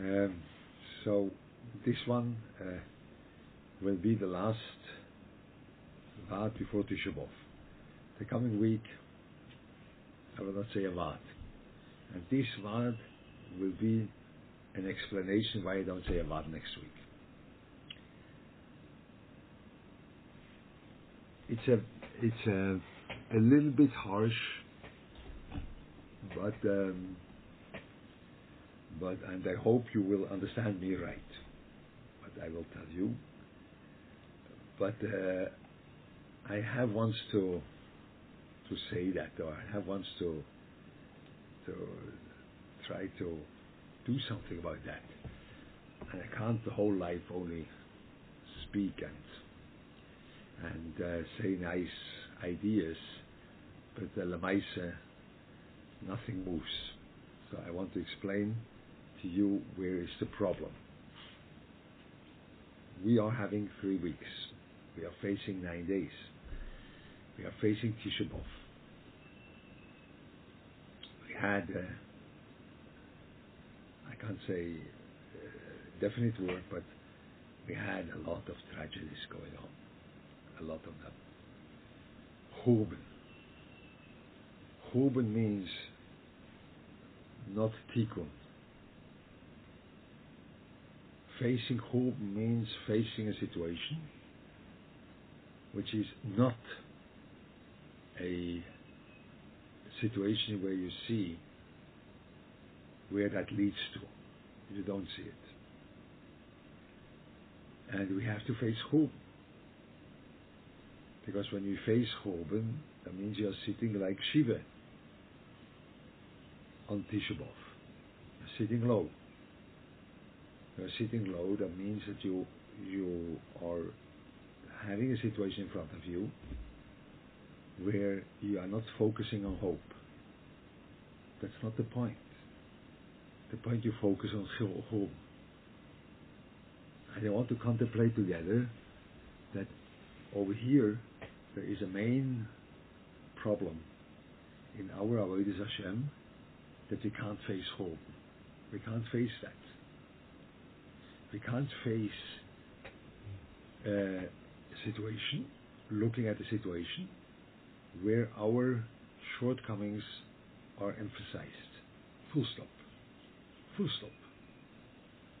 Um, so this one uh, will be the last Vad before Tisha B'Av. The coming week, I will not say a Vad. And this Vad will be an explanation why I don't say a Vad next week. It's a it's a, a little bit harsh, but um, but and I hope you will understand me right. But I will tell you. But uh, I have wants to to say that, or I have wants to to try to do something about that. And I can't the whole life only speak and and uh, say nice ideas, but the lemaisa, nothing moves. So I want to explain to you where is the problem. We are having three weeks. We are facing nine days. We are facing Tisha B'Av. We had, uh, I can't say uh, definite word, but we had a lot of tragedies going on a lot of them. Churban. Churban means not tikkun. Facing Churban means facing a situation which is not a situation where you see where that leads to. You don't see it. And we have to face Churban. Because when you face Churban, that means you are sitting like Shiva on Tisha B'Av. You're sitting low. You're sitting low, that means that you you are having a situation in front of you where you are not focusing on hope. That's not the point. The point you focus on Churban. And I want to contemplate together that over here there is a main problem in our Avodah Hashem that we can't face hope. We can't face that. We can't face a situation, looking at the situation, where our shortcomings are emphasized. Full stop. Full stop.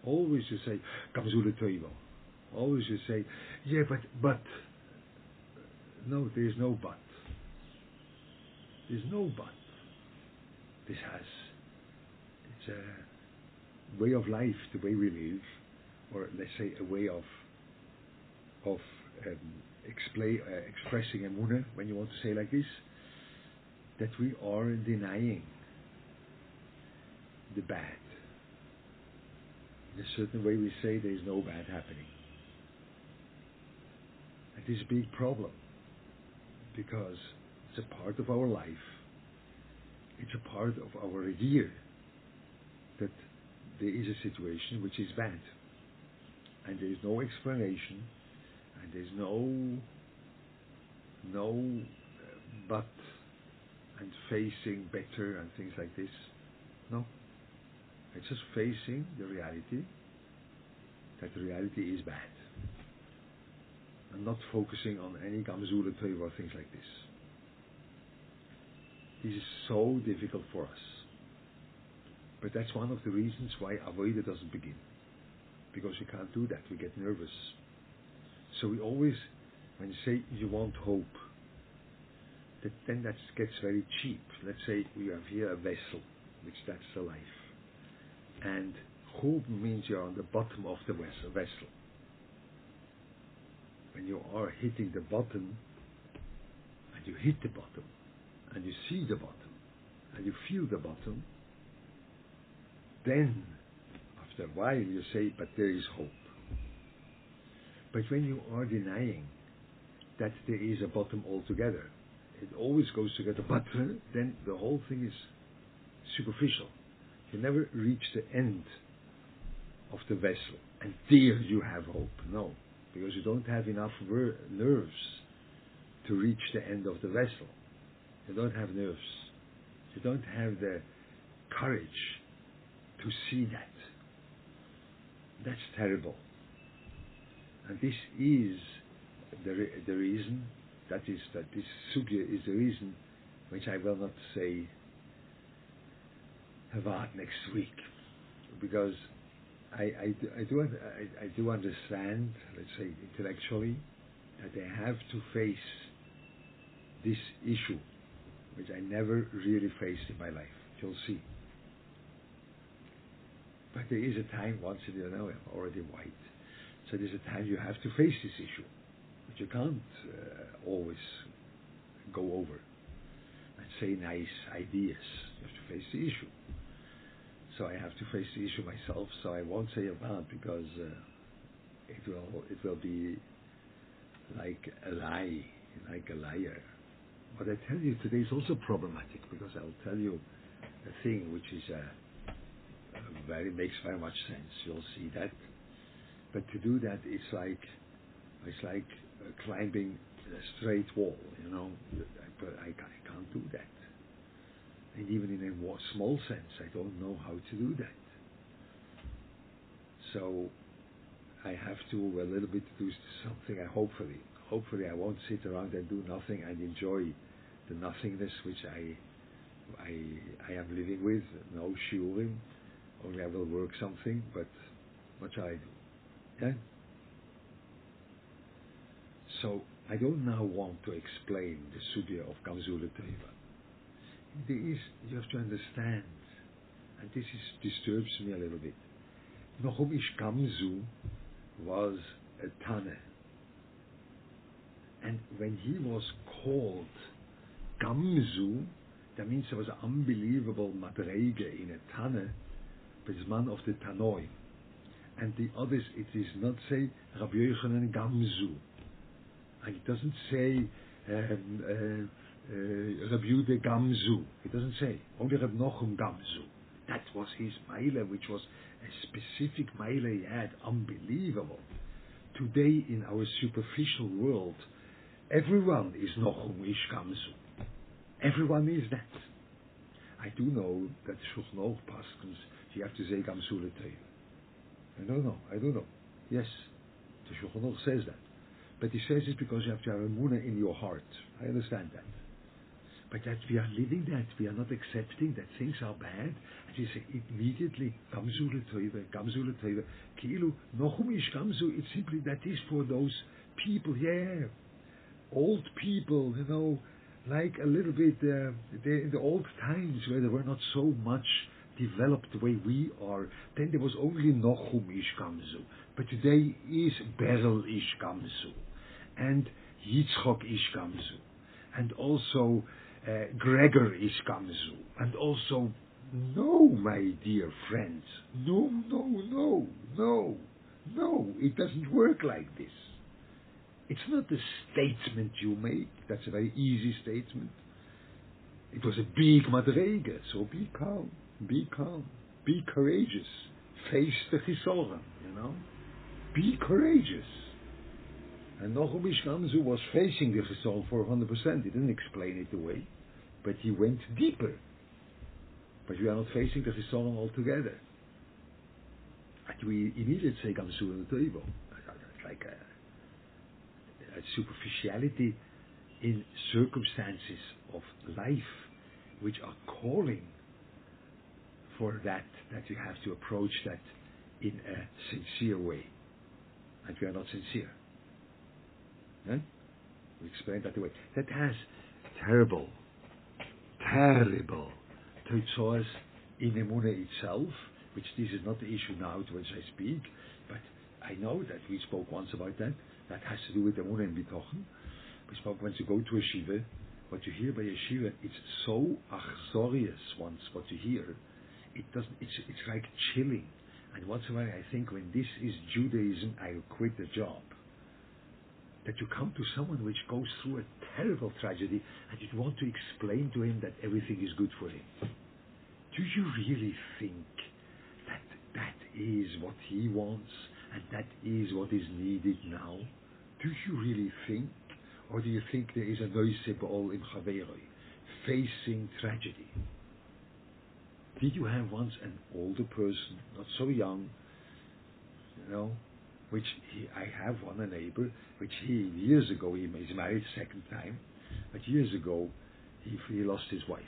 Always you say, Kamzule Toivo. Always you say, yeah, but, but, no, there is no but. There's no but. This has, it's a way of life, the way we live, or let's say a way of, of um, explain, uh, expressing emuna, when you want to say like this, that we are denying the bad. In a certain way, we say there is no bad happening. It is a big problem because it's a part of our life. It's a part of our year that there is a situation which is bad. And there is no explanation, and there's no no uh, but and facing better and things like this. No. It's just facing the reality that reality is bad and not focusing on any gamzula or things like this. This is so difficult for us. But that's one of the reasons why Avodah doesn't begin. Because you can't do that, we get nervous. So we always, when you say you want hope, that then that gets very cheap. Let's say we have here a vessel, which that's the life. And hope means you're on the bottom of the vessel when you are hitting the bottom, and you hit the bottom, and you see the bottom, and you feel the bottom, then after a while you say, but there is hope. But when you are denying that there is a bottom altogether, it always goes together, but then the whole thing is superficial. You never reach the end of the vessel, and there you have hope. No because you don't have enough ver- nerves to reach the end of the vessel. You don't have nerves. You don't have the courage to see that. That's terrible. And this is the, re- the reason, that is, that this sugya is the reason which I will not say about next week. Because I, I, I, do, I, I do understand, let's say intellectually, that they have to face this issue, which I never really faced in my life. You'll see. But there is a time, once you know, I'm already white. So there's a time you have to face this issue. But you can't uh, always go over and say nice ideas. You have to face the issue. So I have to face the issue myself. So I won't say about because uh, it will it will be like a lie, like a liar. What I tell you today is also problematic because I'll tell you a thing which is uh, very makes very much sense. You'll see that. But to do that, it's like it's like climbing a straight wall. You know, but I, I can't do that. And even in a small sense, I don't know how to do that. So I have to a little bit do something. I hopefully, hopefully, I won't sit around and do nothing and enjoy the nothingness which I, I, I am living with. No shiurim, only I will work something. But what I do? Yeah. So I don't now want to explain the sugya of Gamzula Teva. There is, you have to understand, and this is, disturbs me a little bit. Nochum Ish Gamzu was a Tane. And when he was called Gamzu, that means there was an unbelievable madrege in a Tane, man of the Tanoi. And the others, it is not say Rabbi Yochanan Gamzu. And it doesn't say um, uh, uh, Rabbi Yude Gamzu. It doesn't say. Only Rabbi Nochum Gamzu. That was his Meile, which was a specific Meile he had. Unbelievable. Today in our superficial world, everyone is Nochum Ish Gamzu. Everyone is that. I do know that Shulchan Paskins, you have to say Gamzu I don't know. I don't know. Yes, the Shulchan says that. But he says it because you have to have emuna in your heart. I understand that. But that we are living that, we are not accepting that things are bad. And you say immediately, Gamzu Letoive, Gamzu Letoive, Kilu, Nochum Gamzu, it's simply that is for those people, yeah, old people, you know, like a little bit uh, in the old times where there were not so much developed the way we are, then there was only Nochum ish Gamzu. But today is Berel ish Gamzu and Yitzchok ish Gamzu, and also uh, Gregor ish Gamzu, and also no, my dear friends, no, no, no, no, no, it doesn't work like this. It's not a statement you make. That's a very easy statement. It was a big madrege, so be calm, be calm, be courageous, face the chisoram, you know, be courageous. And Nochum Ish Gamzu was facing the Chesol for 100%. He didn't explain it away, but he went deeper. But we are not facing the Chesol altogether. And we immediately say Gamzu and Toivo. It's like a, a superficiality in circumstances of life which are calling for that, that you have to approach that in a sincere way. And we are not sincere. Eh? We explained that away. That has terrible, terrible teitzoas in Emuna itself, which this is not the issue now to which I speak, but I know that we spoke once about that. That has to do with Emuna and Bitochen. We spoke once you go to a shiva, what you hear by a shiva, it's so achzorious once what you hear. It doesn't. It's it's like chilling. And once in a while, I think when this is Judaism, I'll quit the job that you come to someone which goes through a terrible tragedy and you want to explain to him that everything is good for him. Do you really think that that is what he wants and that is what is needed now? Do you really think? Or do you think there is a noisebol in Chaveroi, facing tragedy? Did you have once an older person, not so young, you know, which he, I have one a neighbor, which he years ago he he's married second time, but years ago he he lost his wife.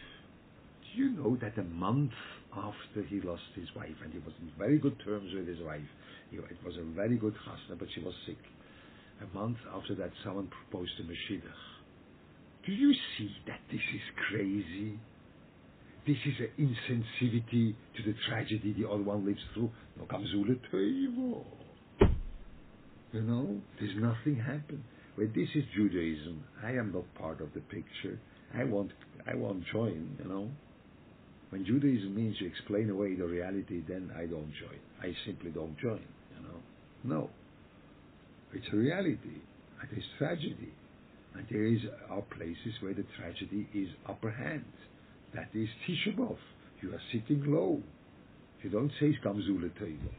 Do you know that a month after he lost his wife, and he was in very good terms with his wife, he, it was a very good chasna, but she was sick. A month after that, someone proposed to Mashiach. Do you see that this is crazy? This is an insensitivity to the tragedy the other one lives through. You know, there's nothing happened. Well, this is Judaism. I am not part of the picture. I won't, I won't join, you know. When Judaism means you explain away the reality, then I don't join. I simply don't join, you know. No. It's a reality. It is tragedy. And there is are places where the tragedy is upper hand. That is Tisha B'Av. You are sitting low. You don't say Skamzule Teivo.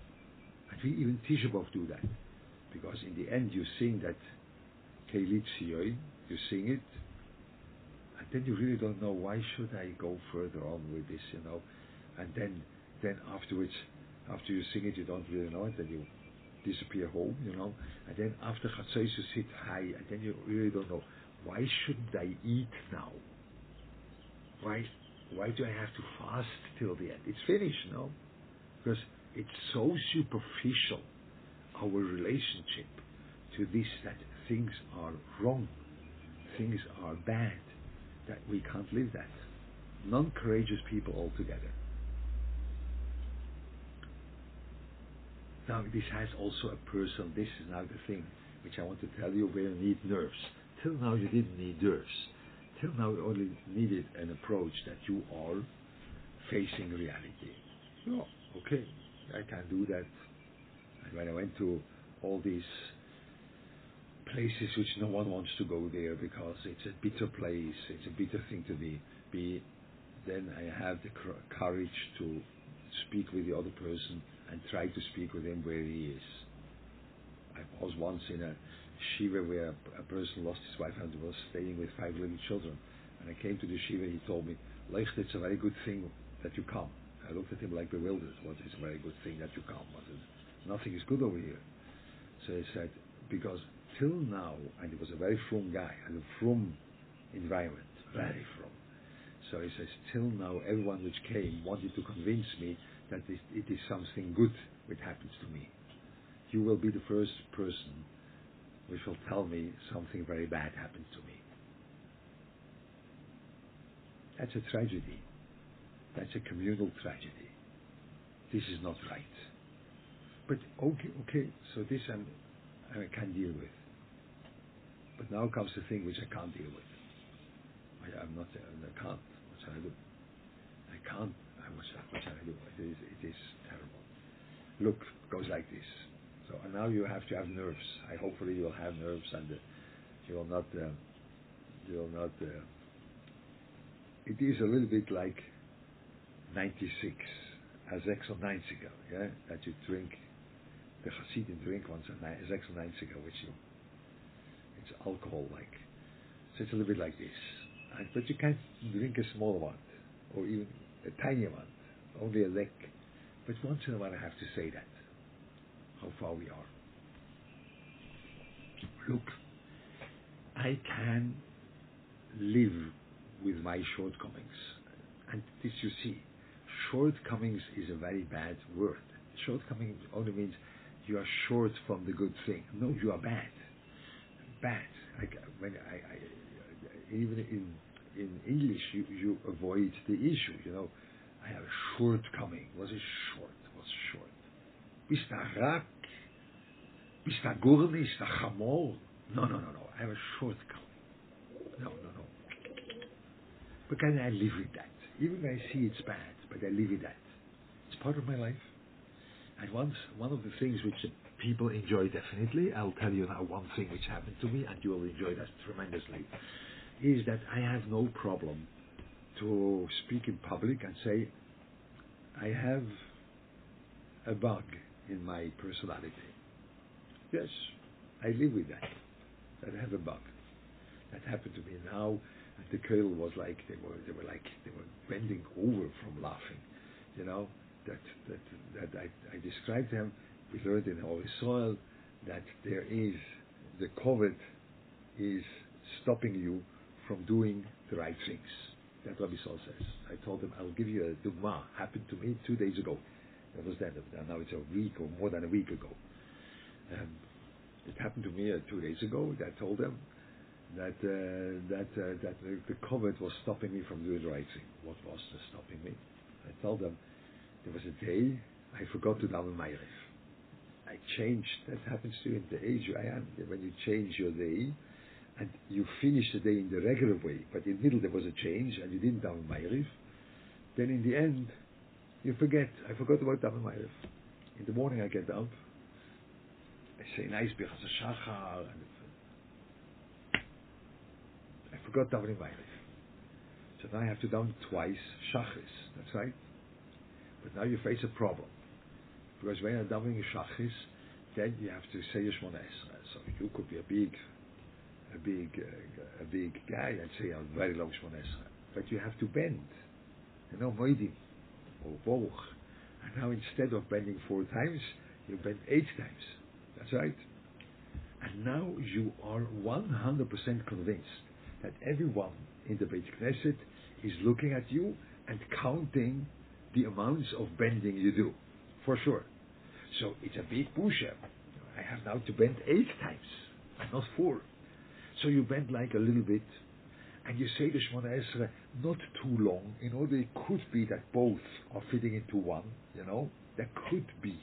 And we even Tisha B'Av do that. Because in the end you sing that Keilit you sing it, and then you really don't know why should I go further on with this, you know. And then then afterwards, after you sing it, you don't really know it, then you disappear home, you know. And then after Chatzos you sit high, and then you really don't know why shouldn't I eat now? Why why do I have to fast till the end? It's finished, no? Because it's so superficial, our relationship to this that things are wrong, things are bad, that we can't live that. Non courageous people altogether. Now, this has also a person, this is now the thing which I want to tell you where you need nerves. Till now, you didn't need nerves. Till now, you only needed an approach that you are facing reality. Oh, okay, I can do that. And when I went to all these places which no one wants to go there because it's a bitter place, it's a bitter thing to be, be then I have the courage to speak with the other person and try to speak with him where he is. I was once in a shiva where a person lost his wife and was staying with five little children. And I came to the shiva, he told me, Leicht, it's a very good thing that you come. I looked at him like bewildered. What is a very good thing that you come? What is, nothing is good over here. So he said, because till now, and he was a very from guy, and a from environment, very from. So he says, till now, everyone which came wanted to convince me that it is something good which happens to me. You will be the first person which will tell me something very bad happened to me. That's a tragedy. That's a communal tragedy. This is not right. But okay, okay, so this I'm, I can deal with. But now comes the thing which I can't deal with. I, am not, I can't. What shall I do? I can't what shall, what shall I do? It is, it is terrible. Look, goes like this. So and now you have to have nerves. I hopefully you'll have nerves and uh, you will not. Uh, you will not. Uh, it is a little bit like 96 as or 90 yeah, that you drink. The Hasidim drink once a night, as or 90 which you, it's alcohol like. So it's a little bit like this. And, but you can't drink a small one, or even a tiny one, only a lick. But once in a while I have to say that, how far we are. Look, I can live with my shortcomings. And this you see, shortcomings is a very bad word. Shortcoming only means you are short from the good thing. No, you are bad. Bad. Like when I, I even in in English, you, you avoid the issue, you know. I have a shortcoming. Was it short? Was short. Bist du Bist du gurni? Bist chamol? No, no, no, no. I have a shortcoming. No, no, no. But can I live with that? Even when I see it's bad, but I live with that. It's part of my life. And once, one of the things which people enjoy definitely, I'll tell you now one thing which happened to me, and you will enjoy that tremendously is that I have no problem to speak in public and say, I have a bug in my personality. Yes, I live with that. That I have a bug. That happened to me now. And the girl was like they were they were like they were bending over from laughing. You know that that that I, I described them. we learned in our soil that there is the kavod is stopping you from doing the right things. That Rabbi Sol says. I told him, I'll give you a dugma. Happened to me two days ago. That was then. Now it's a week or more than a week ago. Um, it happened to me uh, two days ago. I told them that uh, that uh, that the, the kavod was stopping me from doing thing. What was stopping me? I told them there was a day I forgot to daven Ma'ariv. I changed. That happens to you in the age I am. When you change your day, and you finish the day in the regular way, but in the middle there was a change and you didn't daven Ma'ariv, then in the end you forget. I forgot about daven Ma'ariv. In the morning I get up, Nice Birchas Shachar, I forgot davening Ma'ariv. So now I have to daven twice Shachris. That's right. But now you face a problem. Because when you're davening Shachris, then you have to say Yeshmon Esra. So you could be a big a big uh, a big guy and say a very long Shmon Esra. But you have to bend. You know, Moedim or Boch. And now instead of bending four times, you bend eight times. That's right. And now you are 100% convinced that everyone in the Beit Knesset is looking at you and counting the amounts of bending you do, for sure. So it's a big busha. Eh? I have now to bend eight times, not four. So you bend like a little bit, and you say the Shemona Esrei not too long, in order it could be that both are fitting into one, you know, that could be.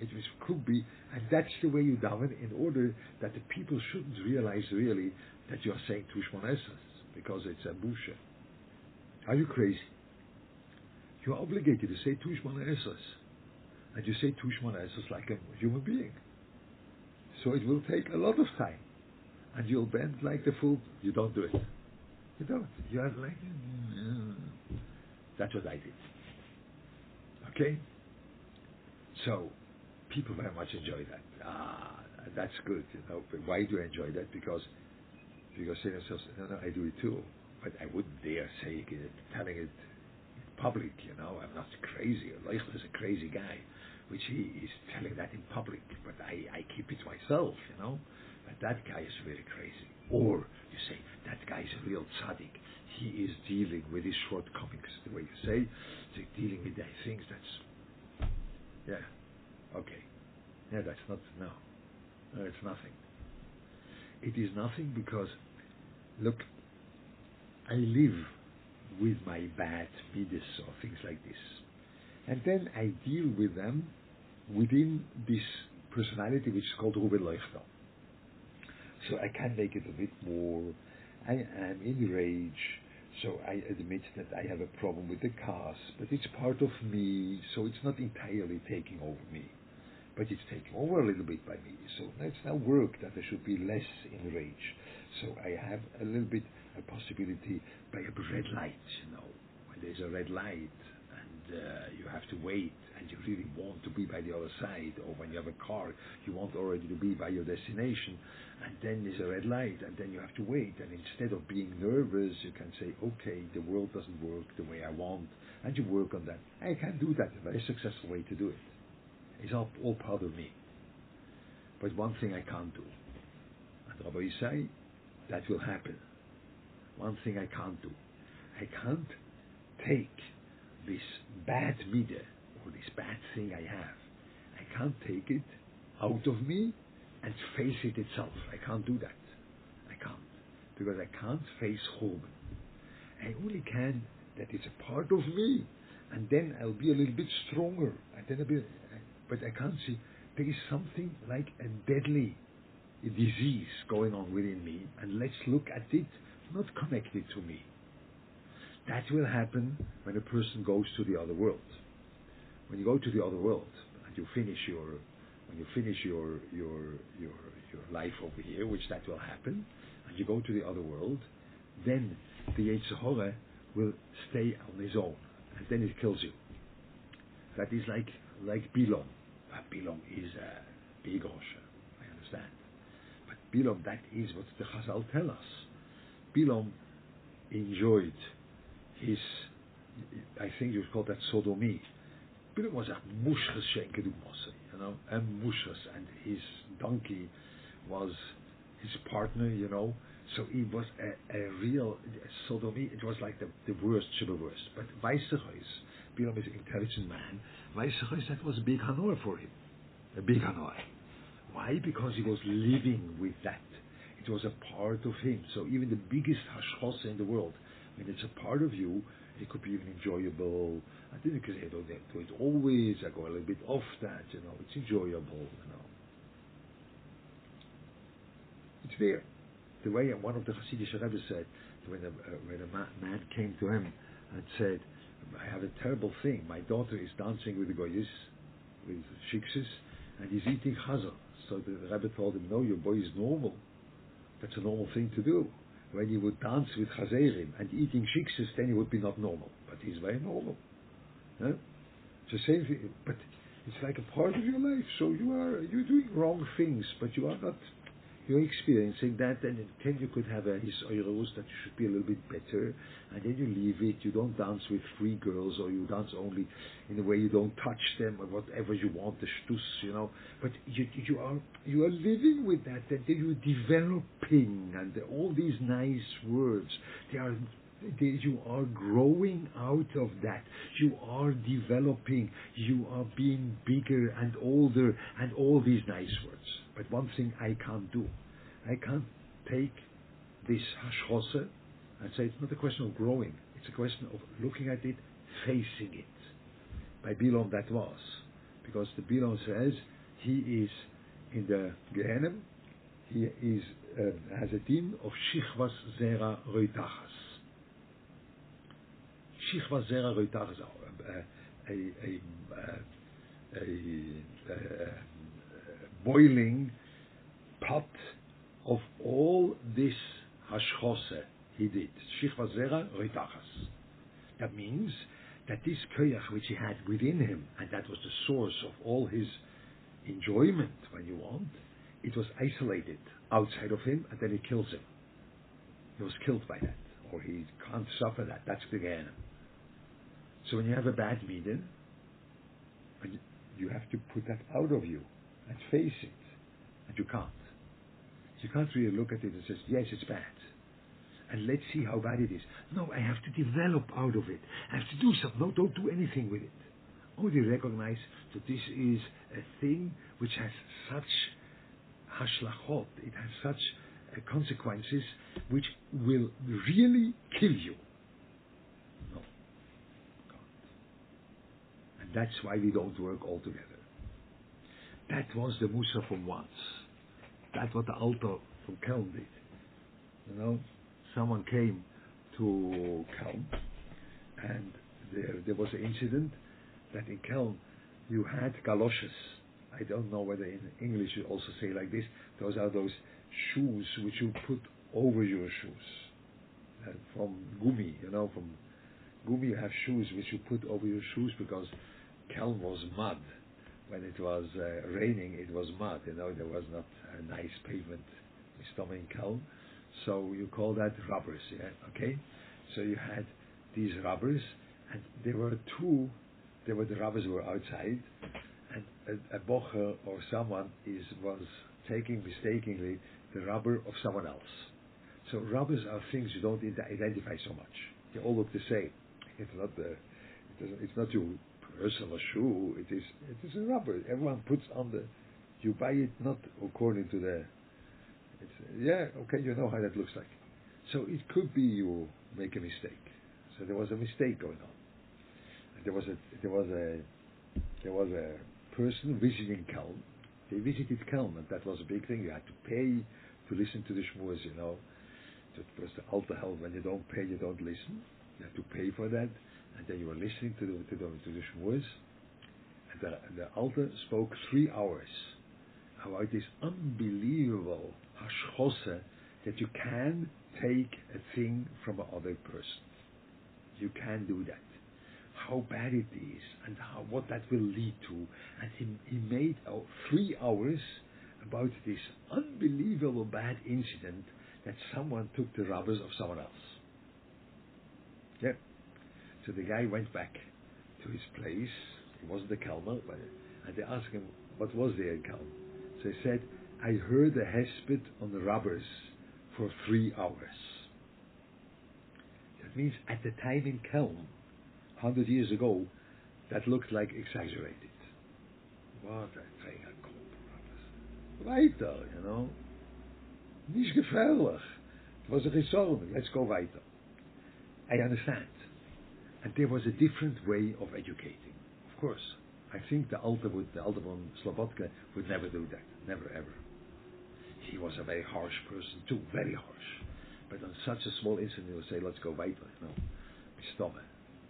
It could be, and that's the way you daven in order that the people shouldn't realize really that you are saying Shemona because it's a busha. Are you crazy? You are obligated to say Shemona and you say Shemona like a human being. So it will take a lot of time and you'll bend like the fool. You don't do it. You don't. You are like, that's what I did. Okay? So, people very much enjoy that. Ah, that's good, you know. But why do I enjoy that? Because, because say themselves, no, no, I do it too. But I wouldn't dare say it, telling it in public, you know. I'm not crazy. Leichel is a crazy guy, which he is telling that in public. But I, I keep it myself, you know but that guy is really crazy. Or you say, that guy is a real tzaddik. He is dealing with his shortcomings, the way you say, dealing with that things that's, yeah, okay. Yeah, that's not, no. No, uh, it's nothing. It is nothing because, look, I live with my bad midas or things like this. And then I deal with them within this personality which is called Ruben Leuchter. So I can make it a bit more. I am in rage, so I admit that I have a problem with the cars, but it's part of me, so it's not entirely taking over me. But it's taking over a little bit by me. So let's now work that I should be less in rage. So I have a little bit a possibility by a red light, you know, when there's a red light and uh, you have to wait and you really want to be by the other side, or when you have a car, you want already to be by your destination, and then there's a red light, and then you have to wait. And instead of being nervous, you can say, okay, the world doesn't work the way I want, and you work on that. I can do that, a very successful way to do it. It's all, all part of me. But one thing I can't do, and Rabbi say, that will happen. One thing I can't do, I can't take this bad midah or this bad thing I have. I can't take it out of me and face it itself. I can't do that. I can't. Because I can't face home. I only can that it's a part of me. And then I'll be a little bit stronger. And then I'll be, but I can't see. There is something like a deadly disease going on within me. And let's look at it, not connected to me. That will happen when a person goes to the other world. When you go to the other world and you finish your when you finish your your your your life over here, which that will happen, and you go to the other world, then the Yetzer Hara will stay on his own, and then it kills you. That is like like Bilam. Bilam is a big Rosh, I understand. But Bilam, that is what the Chazal tell us. Bilam enjoyed his, I think you call that sodomy. Bilam was a mushras shenke you know, a mushras, and his donkey was his partner, you know. So he was a, a real sodomy. It was like the, the worst, the worst. But Weißechois, Bilam is an intelligent man. That was a big honor for him, a big honor. Why? Because he was living with that. It was a part of him. So even the biggest hashchos in the world, when it's a part of you, it could be even enjoyable. I didn't say I don't do it always. I go a little bit off that, you know. It's enjoyable, you know. It's there. The way one of the Hasidic Rebbe said, when a, uh, when a man came to him and said, I have a terrible thing. My daughter is dancing with the goyis, with shikses, and he's eating chazan. So the Rebbe told him, no, your boy is normal. That's a normal thing to do. When he would dance with chazerim and eating shikses, then he would be not normal. But he's very normal. Huh? It's the same thing. But it's like a part of your life. So you are you're doing wrong things, but you are not you're experiencing that, and then you could have a his oiros that you should be a little bit better, and then you leave it. You don't dance with three girls, or you dance only in a way you don't touch them, or whatever you want, the shtus, you know. But you you are you are living with that, and then you're developing, and all these nice words they are you are growing out of that. You are developing. You are being bigger and older and all these nice words. But one thing I can't do, I can't take this hashchose and say it's not a question of growing. It's a question of looking at it, facing it. By Bilam that was. Because the Bilam says he is in the Gehenim, he is uh, has a din of Shichvas Zera Reutachas. Shichva Zera Roitach is a, a, a, a, boiling pot of all this hashchose he did. Shichva Zera Roitachas. That means that this koyach which he had within him, and that was the source of all his enjoyment, when you want, it was isolated outside of him, and then he kills him. He was killed by that, or he can't suffer that. That's the Gehenna. So when you have a bad meeting, you have to put that out of you and face it. And you can't. You can't really look at it and say, yes, it's bad. And let's see how bad it is. No, I have to develop out of it. I have to do something. No, don't do anything with it. Only recognize that this is a thing which has such hashlachot, it has such uh, consequences which will really kill you. No. God. And that's why we don't work all together. That was the Mussar from once. That's what the Alter from Kelm did. You know, someone came to Kelm, and there, there was an incident that in Kelm you had galoshes. I don't know whether in English you also say like this. Those are those shoes which you put over your shoes. Uh, from gumi, you know, from gumi you have shoes which you put over your shoes because Kelm was mud. When it was uh, raining, it was mud. You know, there was not a nice pavement in Kelm. So you call that rubbers, yeah? Okay? So you had these rubbers, and there were two, there were the rubbers were outside, and a, a bocher or someone is was taking mistakenly the rubber of someone else. So rubbers are things you don't identify so much. They all look the same. It's not the, it it's not your personal shoe, it is it is a rubber. Everyone puts on the. You buy it not according to the. Yeah, okay, you know how that looks like. So it could be you make a mistake. So there was a mistake going on. And there was a there was a there was a person visiting Kelm. They visited Kelm, and that was a big thing. You had to pay to listen to the shmuz, you know. That was the alter hell. When you don't pay, you don't listen. You have to pay for that and then you were listening to the to the, and the, the Alter spoke three hours about this unbelievable hashchose that you can take a thing from another person. You can do that. How bad it is, and how what that will lead to. And he, he made uh, three hours about this unbelievable bad incident that someone took the rubbers of someone else. Yeah. So the guy went back to his place He wasn't a Kelmer, but, and they asked him, what was there in? So he said, I heard a hesped on the robbers for three hours. That means at the time in Kelm, 100 years ago, that looked like exaggerated. What a Trägergruppe. Weiter, you know. Nicht gefährlich. It was a gesorgen. Let's go weiter. I understand. And there was a different way of educating. Of course. I think the Alter would, the Alter von Slobodka would never do that. Never ever. He was a very harsh person too, very harsh. But on such a small incident, he would say, let's go weiter. No, stop it.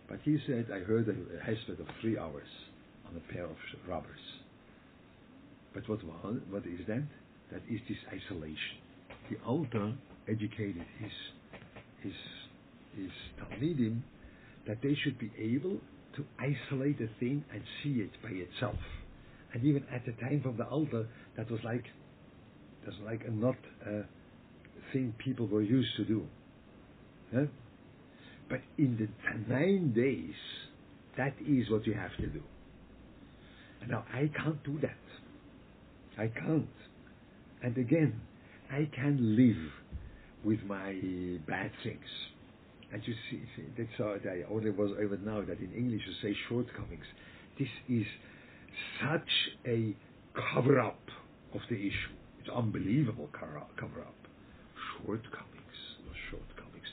But he said, I heard a, hesped of three hours on a pair of robbers. But what, what is that? That is this isolation. The Alter educated his, his, his Talmidim that they should be able to isolate a thing and see it by itself. And even at the time of the Alter, that was like, that's like a not a thing people were used to do. But in the nine days, that is what you have to do. And now I can't do that. I can't. And again, I can live with my bad things. And you see, see that's how I only was over now that in English you say shortcomings. This is such a cover up of the issue. It's unbelievable cover up. Shortcomings, no shortcomings.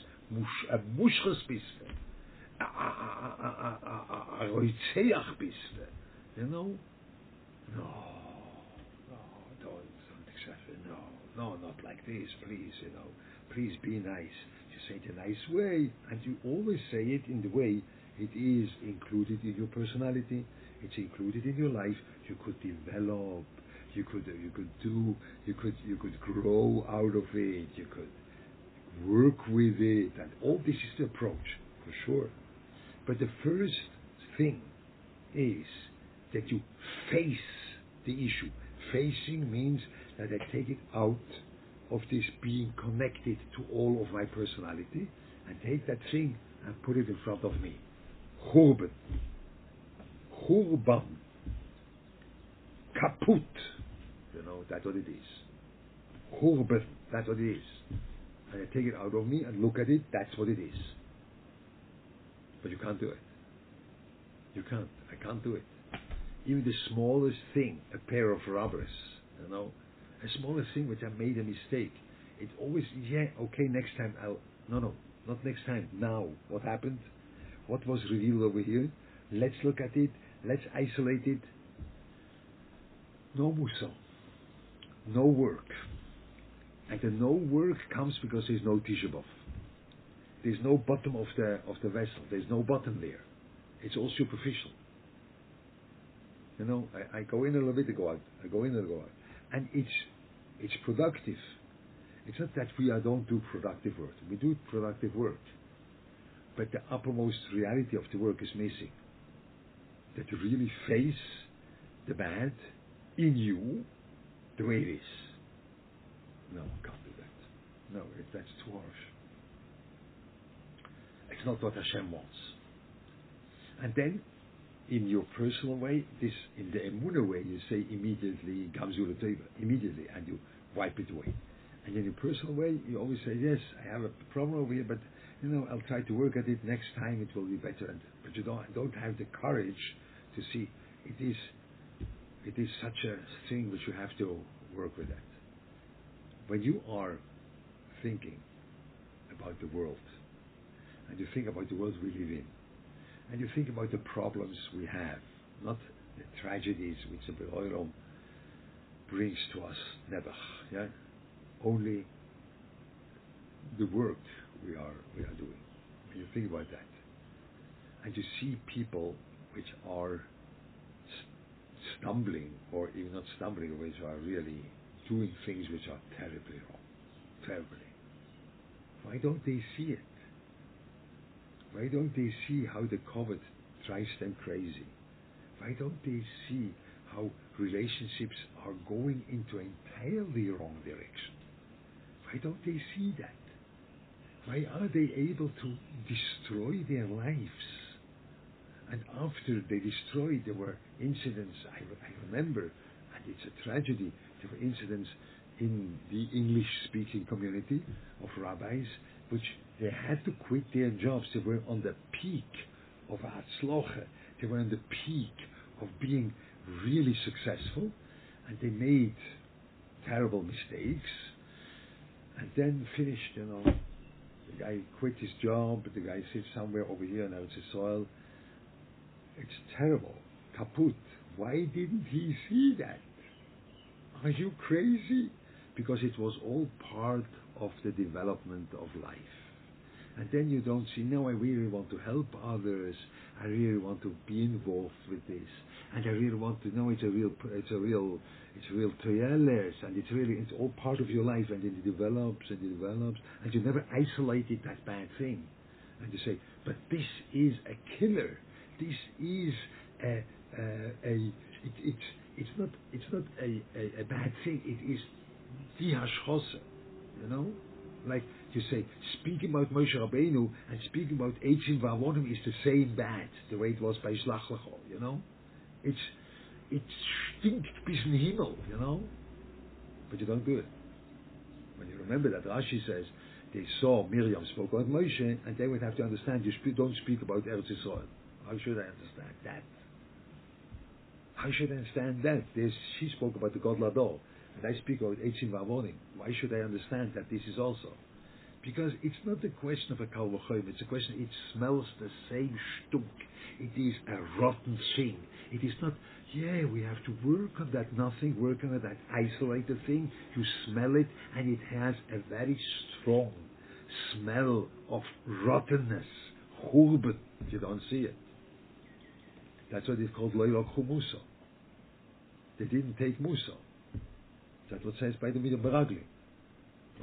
A mushres bist a roitzeach bist You know? No, no, don't, don't accept it. No, no, not like this, please, you know. Please be nice say it a nice way, and you always say it in the way it is included in your personality, it's included in your life. You could develop, you could you could do, you could you could grow out of it, you could work with it, and all this is the approach for sure. But the first thing is that you face the issue. Facing means that I take it out of this being connected to all of my personality and take that thing and put it in front of me. Churban. Churban. Kaput. You know, that's what it is. Churban. That's what it is. And I take it out of me and look at it, that's what it is. But you can't do it. You can't. I can't do it. Even the smallest thing, a pair of rubbers, you know, a smaller thing which I made a mistake. It's always, yeah, okay, next time I'll, no, no, not next time, now. What happened? What was revealed over here? Let's look at it, let's isolate it. No mussar, no work. And the no work comes because there's no tisha There's no bottom of the of the vessel. There's no bottom there. It's all superficial. You know, I, I go in a little bit, I go out. I go in and I go out and it's it's productive. It's not that we don't do productive work. We do productive work, but the uppermost reality of the work is missing. That you really face the bad in you the way it is. No, I can't do that. No, it, that's too harsh. It's not what Hashem wants. And then in your personal way, this in the emuna way, you say immediately gamzul immediately, and you wipe it away. And in your personal way, you always say, yes, I have a problem over here, but you know, I'll try to work at it. Next time, it will be better. And, but you don't don't have the courage to see it is it is such a thing which you have to work with that. When you are thinking about the world, and you think about the world we live in, and you think about the problems we have, not the tragedies which the Be'olam brings to us, never, yeah? Only the work we are we are doing. When you think about that, and you see people which are stumbling, or even not stumbling, which are really doing things which are terribly wrong, terribly. Why don't they see it? Why don't they see how the kavod drives them crazy? Why don't they see how relationships are going into entirely wrong direction? Why don't they see that? Why are they able to destroy their lives? And after they destroyed, there were incidents, I, I remember, and it's a tragedy, there were incidents in the English-speaking community of rabbis, which they had to quit their jobs. They were on the peak of Hatzloche. They were on the peak of being really successful, and they made terrible mistakes, and then finished, you know. The guy quit his job, the guy sits somewhere over here and it's a soil. It's terrible. Kaput. Why didn't he see that? Are you crazy? Because it was all part of the development of life. And then you don't see, no, I really want to help others. I really want to be involved with this. And I really want to know it's a real, it's a real, it's a real toyeles, and it's really, it's all part of your life, and it develops and it develops, and you never isolated that bad thing. And you say, but this is a killer. This is a, a, a it, it's, it's not, it's not a, a, a bad thing. It is the hashchose, you know? Like you say, speaking about Moshe Rabbeinu and speaking about Eitzim Vavonim is the same bad, the way it was by Shlach Lecho, you know? It's, it stinkt bis in Himmel, you know? But you don't do it. When you remember that Rashi says, they saw Miriam spoke about Moshe, and they would have to understand, you speak, don't speak about Eretz Yisrael. How should I understand that? How should I understand that? There's, she spoke about the Gadol Hador, and I speak about Eitzim Vavonim. Why should I understand that this is also? Because it's not a question of a kalvachoyim, it's a question, it smells the same stunk. It is a rotten thing. It is not, yeah, we have to work on that nothing, work on that isolated thing. You smell it, and it has a very strong smell of rottenness, churban. You don't see it. That's what it's called loylok humuso. They didn't take mussar. That's what says by the Midah Baragli.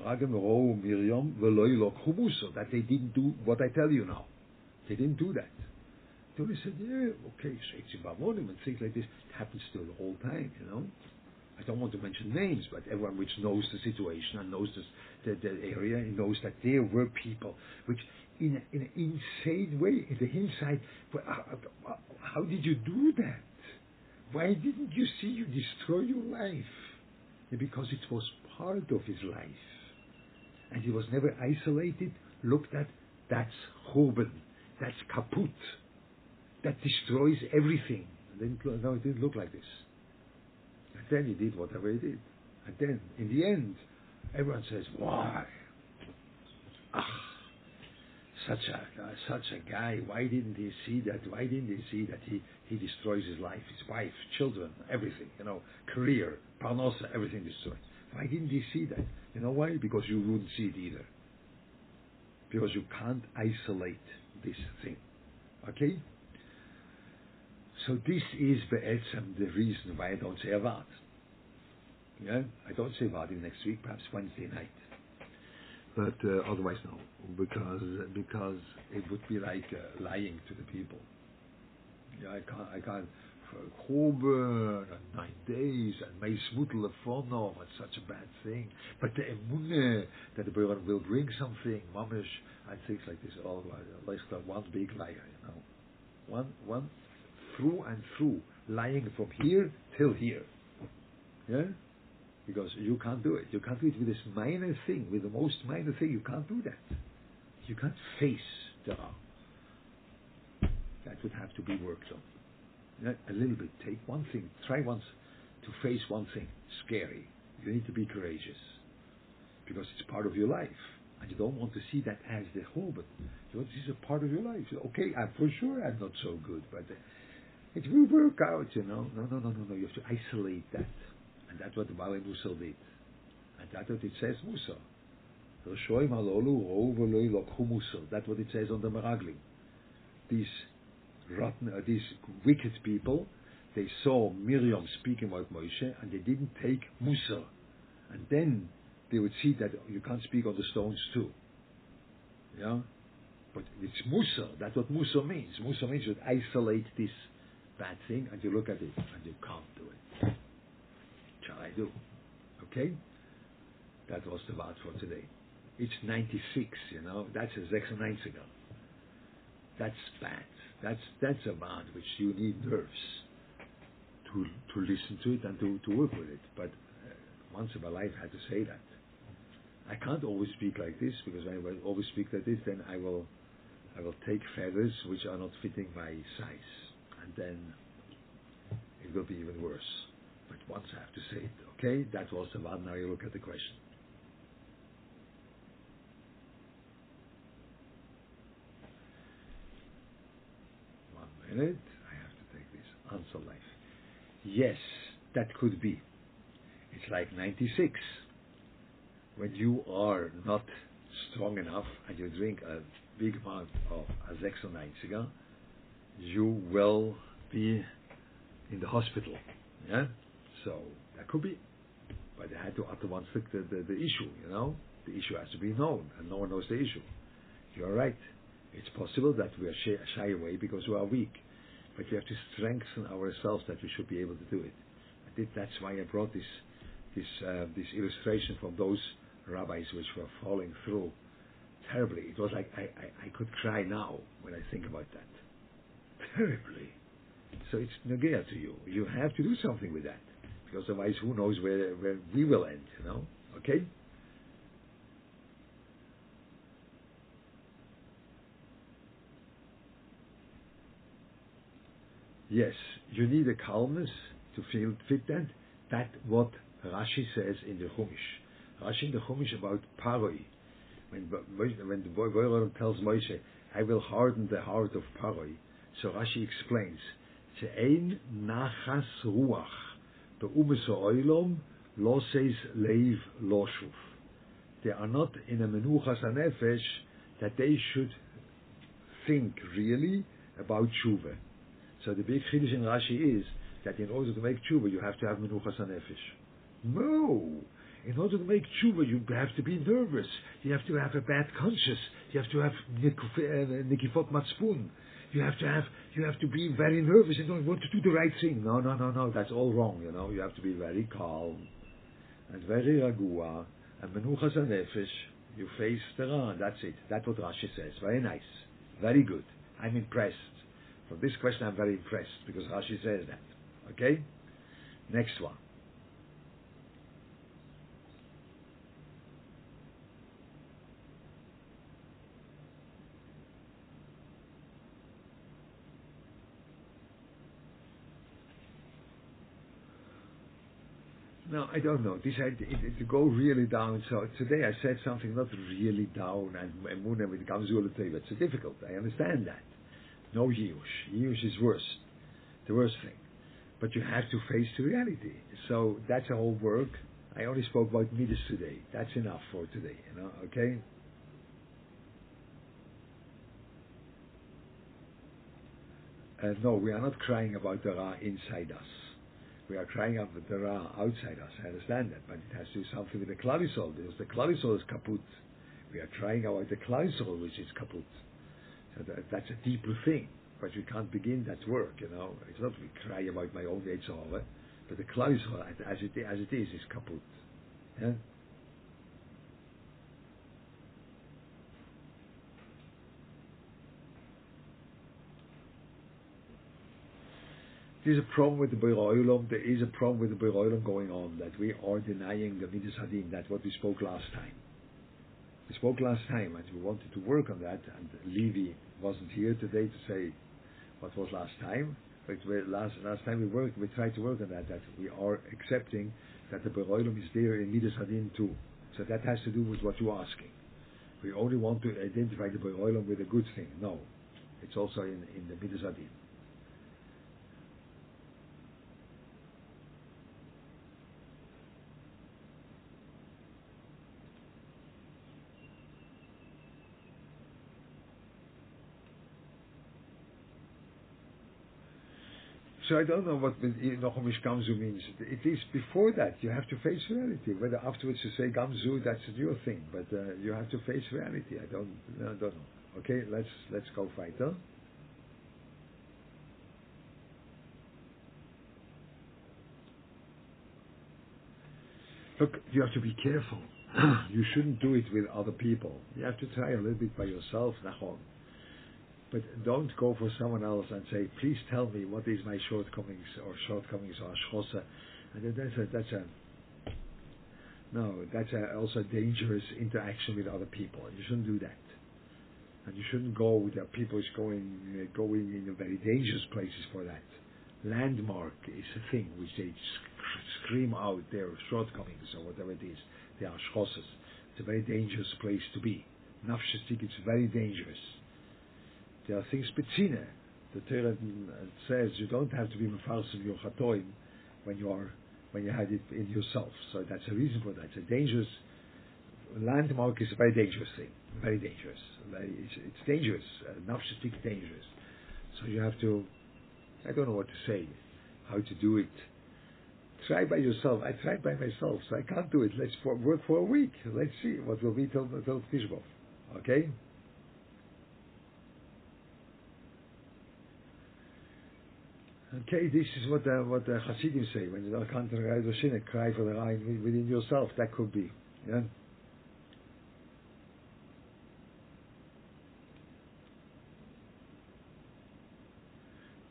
Oh, Miriam, that they didn't do what I tell you now. They didn't do that. So they said, yeah, okay, Sheitzim and things like this. It happens still the whole time, you know. I don't want to mention names, but everyone which knows the situation and knows this, the, the area knows that there were people which, in, a, in an insane way, in the inside, how, ah, ah, ah, how did you do that? Why didn't you see you destroy your life? Because it was part of his life and he was never isolated, looked at, that's Churban, that's kaput, that destroys everything. Then, no, it didn't look like this. And then he did whatever he did. And then, in the end, everyone says, why? Ah, such a uh, such a guy. Why didn't he see that? Why didn't he see that he, he destroys his life, his wife, children, everything, you know, career, parnosa, everything destroyed. Why didn't he see that? You know why? Because you wouldn't see it either. Because you can't isolate this thing. Okay? So this is be'etzem the reason why I don't say Avad. Yeah? I don't say Avad next week, perhaps Wednesday night. But uh, otherwise no, because because it would be like uh, lying to the people. I can't I can't Churban and nine days and Meis Mutal Lefonov and such a bad thing. But the emuna uh, that the Baron will bring something, mamish, and things like this, all like one big liar, you know. One, one through and through, lying from here till here. Yeah? Because you can't do it. You can't do it with this minor thing, with the most minor thing. You can't do that. You can't face the Would have to be worked on a little bit. Take one thing. Try once to face one thing. Scary. You need to be courageous because it's part of your life, and you don't want to see that as the whole. But you want to see a part of your life. Okay, I'm for sure I'm not so good, but it will work out. You know. No, no, no, no, no. You have to isolate that, and that's what Baalei Mussar did, and that's what it says Mussar. That's what it says on the Meraglim. These rotten, uh, these wicked people, they saw Miriam speaking about Moshe, and they didn't take Mussar. And then they would see that you can't speak on the stones too. Yeah? But it's Mussar. That's what Mussar means. Mussar means you isolate this bad thing, and you look at it, and you can't do it. Shall I do? Okay? That was the word for today. It's 96, you know. That's a 96 ago. That's bad. That's that's a word which you need nerves to to listen to it and to, to work with it. But uh, once in my life, I had to say that. I can't always speak like this because when I always speak like this, then I will I will take feathers which are not fitting my size, and then it will be even worse. But once I have to say it, okay, that was the one. Now you look at the question. One I have to take this answer life. Yes, that could be. It's like 96. When you are not strong enough and you drink a big amount of Azexonine cigar, you will be in the hospital. Yeah? So that could be. But they had to at once the, the, the issue, you know? The issue has to be known, and no one knows the issue. You're right. It's possible that we are shy, shy away because we are weak. But we have to strengthen ourselves that we should be able to do it. I did, that's why I brought this, this, uh, this illustration from those rabbis which were falling through terribly. It was like I, I, I could cry now when I think about that. Terribly. So it's nagea to you. You have to do something with that. Because otherwise who knows where, where we will end, you know? Okay? Yes, you need a calmness to feel fit that. That's what Rashi says in the Chumash. Rashi in the Chumash about Paroi. When, when the boy tells Moshe, I will harden the heart of Paroi. So Rashi explains, She'ein nachas ruach, the be'umes oilom, loses leiv loshuv. They are not in a menuchas anefesh that they should think really about tshuva. So the big chiddush in Rashi is that in order to make tshuva, you have to have menuchas anefesh. No, in order to make tshuva, you have to be nervous. You have to have a bad conscience. You have to have uh, nikifot matspun. You have to have you have to be very nervous and don't want to do the right thing. No, no, no, no. That's all wrong. You know, you have to be very calm and very ragua and menuchas nefesh. You face the Ra. That's it. That's what Rashi says. Very nice. Very good. I'm impressed. From this question, I'm very impressed because Rashi says that. Okay. Next one. No, I don't know. This had to go really down. So today I said something not really down, and Emuna with Gamzul It's difficult. I understand that. No Yush. Yush is worse, the worst thing. But you have to face the reality. So that's a whole work. I only spoke about Midas today. That's enough for today. You know, okay. Uh, no, we are not crying about the Ra inside us we are crying out there are outside us. I understand that, but it has to do something with the clavisol because the clavisol is kaput. We are crying out the clavisol which is kaput. Uh, that, that's a deeper thing, but we can't begin that work. You know, it's not we cry about my old own Yetzer Hara, but the clavisol as it as it is is kaput. Yeah. There's a problem with the Beroilum. There is a problem with the Beroilum going on that we are denying the Midas Hadin. That's what we spoke last time. We spoke last time and we wanted to work on that. And Levy wasn't here today to say what was last time. But last last time we worked, we tried to work on that. That we are accepting that the Beroilum is there in Midas Hadin too. So that has to do with what you're asking. We only want to identify the Beroilum with a good thing. No, it's also in, in the Midas Hadin. So I don't know what Nachum Ish Gamzu means. It is before that you have to face reality. Whether afterwards you say Gamzu, that's your thing. But uh, you have to face reality. I don't, I don't know. Okay, let's let's go fighter. Look, you have to be careful. you shouldn't do it with other people. You have to try a little bit by yourself, Nachon. But don't go for someone else and say, please tell me what is my shortcomings or shortcomings or ashchosa. And that's a, that's a, no, that's a, also a dangerous interaction with other people. You shouldn't do that. And you shouldn't go, there people is going, uh, going in very dangerous places for that. Landmark is a thing which they sc- scream out their shortcomings or whatever it is. They are schosses. It's a very dangerous place to be. Nafshestik, it's very dangerous. There are things betzina. The Torah says you don't have to be mefarsim your chatoim when you are when you had it in yourself. So that's a reason for that. It's a dangerous landmark is a very dangerous thing. Very dangerous. It's, it's dangerous. Uh, Nafshestik dangerous. So you have to. I don't know what to say. How to do it. Try by yourself. I tried by myself, so I can't do it. Let's for, work for a week. Let's see what will be till till Tishbov. Okay. Okay, this is what the, what the Hasidim say when you to the cry for the Rhein within yourself. That could be. Yeah.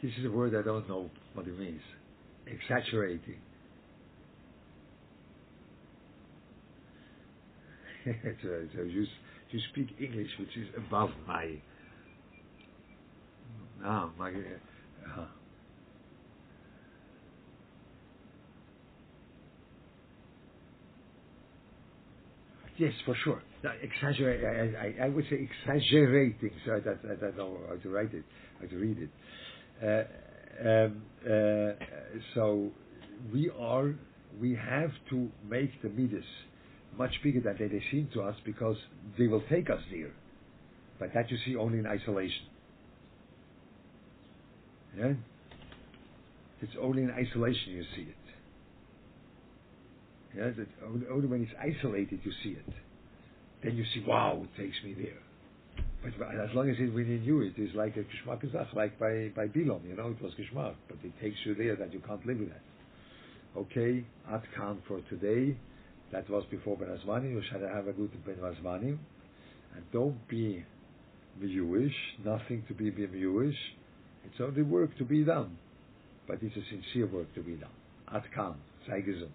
This is a word I don't know what it means. Exaggerating. so, so you, you speak English, which is above my. Ah, my. Uh, Yes, for sure. Exaggerate. I, I, I, would say exaggerating. So I, don't know how to write it, how to read it. Uh, um, uh, so we are, we have to make the midas much bigger than they seem to us because they will take us there. But that you see only in isolation. Yeah? It's only in isolation you see it. Yeah, that only when it's isolated you see it. Then you see, wow, it takes me there. But as long as it's within you, it is like a geschmack like by by Bilom, you know, it was geschmack, but it takes you there that you can't live with that. Okay, at Khan for today. That was before Bein Hazmanim. You should have a good Bein Hazmanim. And don't be Jewish, nothing to be Jewish. It's only work to be done. But it's a sincere work to be done. Ad kan, sei gesund.